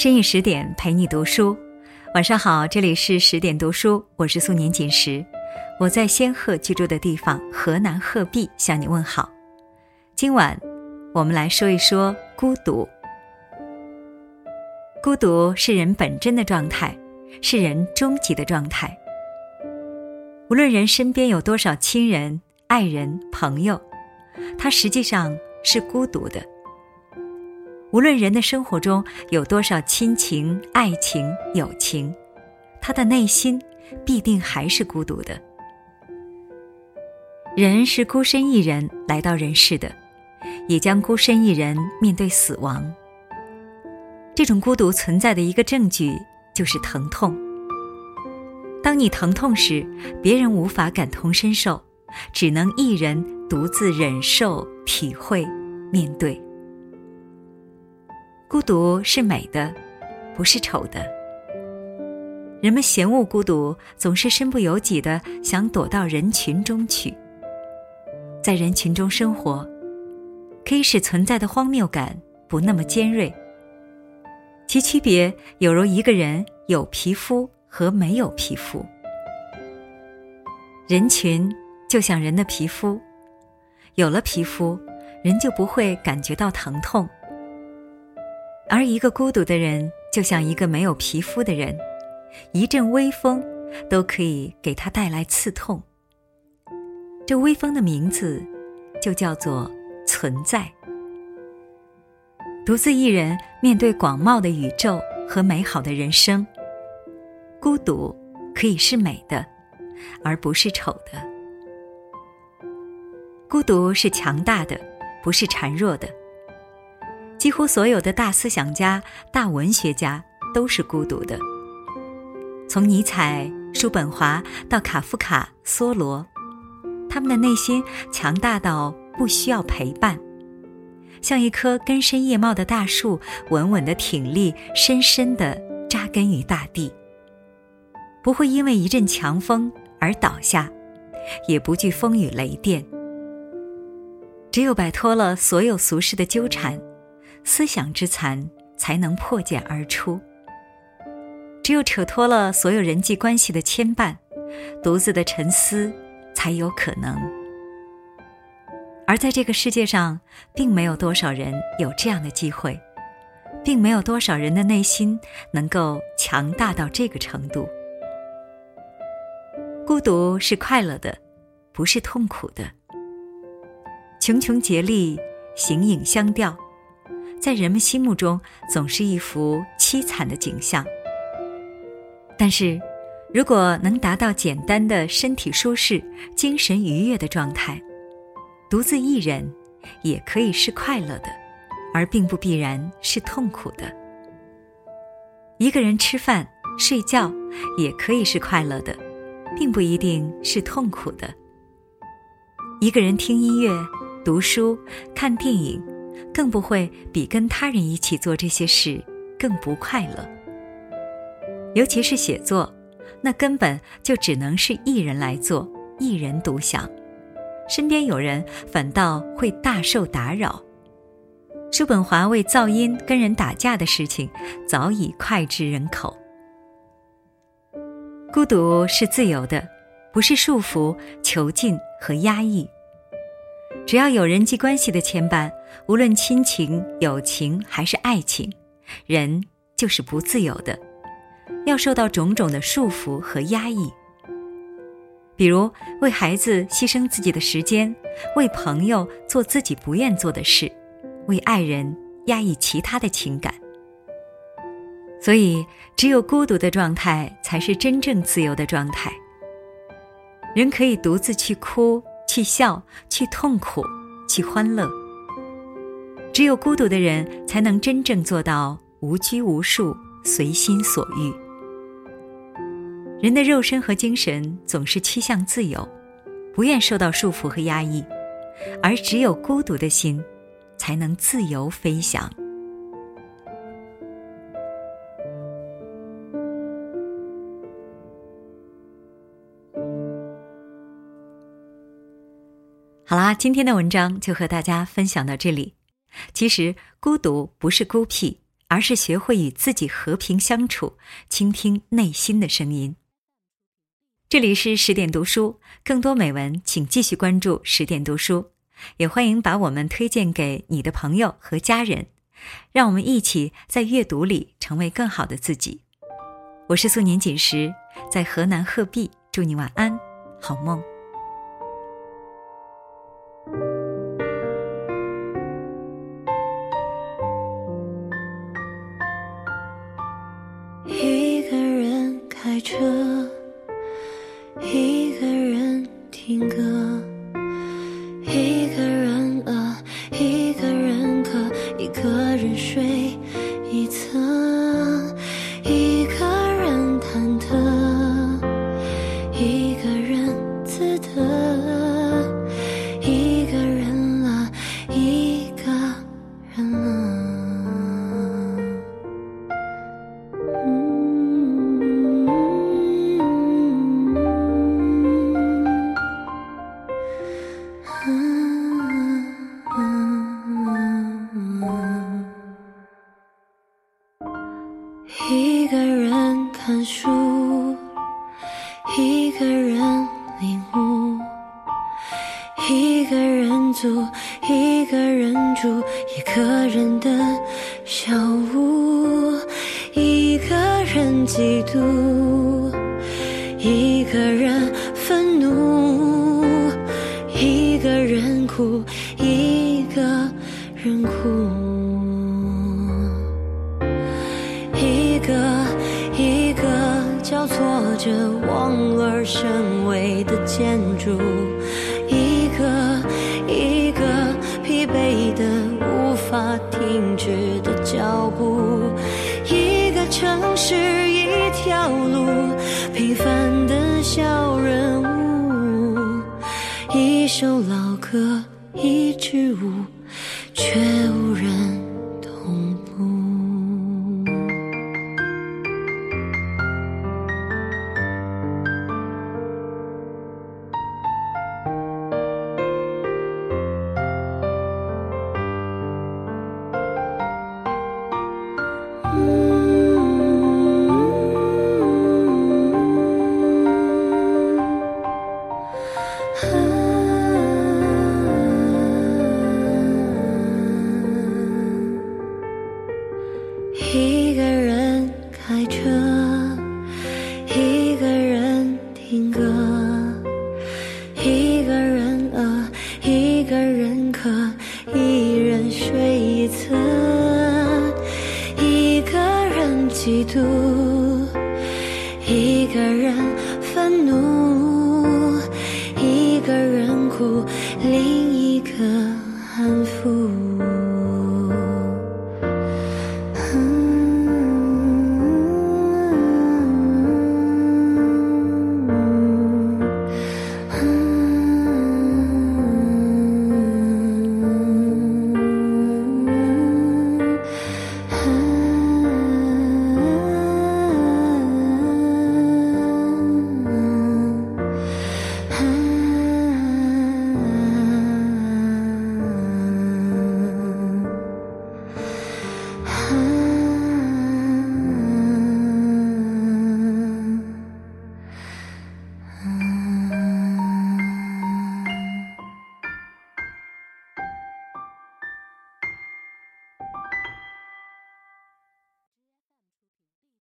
深夜十点陪你读书，晚上好，这里是十点读书，我是素年锦时，我在仙鹤居住的地方河南鹤壁向你问好。今晚我们来说一说孤独。孤独是人本真的状态，是人终极的状态。无论人身边有多少亲人、爱人、朋友，他实际上是孤独的。无论人的生活中有多少亲情、爱情、友情，他的内心必定还是孤独的。人是孤身一人来到人世的，也将孤身一人面对死亡。这种孤独存在的一个证据就是疼痛。当你疼痛时，别人无法感同身受，只能一人独自忍受、体会、面对。孤独是美的，不是丑的。人们嫌恶孤独，总是身不由己的想躲到人群中去。在人群中生活，可以使存在的荒谬感不那么尖锐。其区别有如一个人有皮肤和没有皮肤。人群就像人的皮肤，有了皮肤，人就不会感觉到疼痛。而一个孤独的人，就像一个没有皮肤的人，一阵微风都可以给他带来刺痛。这微风的名字就叫做存在。独自一人面对广袤的宇宙和美好的人生，孤独可以是美的，而不是丑的。孤独是强大的，不是孱弱的。几乎所有的大思想家、大文学家都是孤独的。从尼采、叔本华到卡夫卡、梭罗，他们的内心强大到不需要陪伴，像一棵根深叶茂的大树，稳稳的挺立，深深的扎根于大地，不会因为一阵强风而倒下，也不惧风雨雷电。只有摆脱了所有俗世的纠缠。思想之残才能破茧而出。只有扯脱了所有人际关系的牵绊，独自的沉思才有可能。而在这个世界上，并没有多少人有这样的机会，并没有多少人的内心能够强大到这个程度。孤独是快乐的，不是痛苦的。穷穷竭力，形影相吊。在人们心目中，总是一幅凄惨的景象。但是，如果能达到简单的身体舒适、精神愉悦的状态，独自一人也可以是快乐的，而并不必然是痛苦的。一个人吃饭、睡觉也可以是快乐的，并不一定是痛苦的。一个人听音乐、读书、看电影。更不会比跟他人一起做这些事更不快乐。尤其是写作，那根本就只能是一人来做，一人独享，身边有人反倒会大受打扰。叔本华为噪音跟人打架的事情早已脍炙人口。孤独是自由的，不是束缚、囚禁和压抑。只要有人际关系的牵绊，无论亲情、友情还是爱情，人就是不自由的，要受到种种的束缚和压抑。比如为孩子牺牲自己的时间，为朋友做自己不愿做的事，为爱人压抑其他的情感。所以，只有孤独的状态才是真正自由的状态。人可以独自去哭。去笑，去痛苦，去欢乐。只有孤独的人，才能真正做到无拘无束、随心所欲。人的肉身和精神总是趋向自由，不愿受到束缚和压抑，而只有孤独的心，才能自由飞翔。好啦，今天的文章就和大家分享到这里。其实，孤独不是孤僻，而是学会与自己和平相处，倾听内心的声音。这里是十点读书，更多美文，请继续关注十点读书，也欢迎把我们推荐给你的朋友和家人，让我们一起在阅读里成为更好的自己。我是素年锦时，在河南鹤壁，祝你晚安，好梦。一个人看书，一个人领悟，一个人走，交错着望而生畏的建筑，一个一个疲惫的无法停止的脚步，一个城市一条路，平凡的小人物，一首老歌一支舞，独，一个人愤怒，一个人哭，另一个安抚。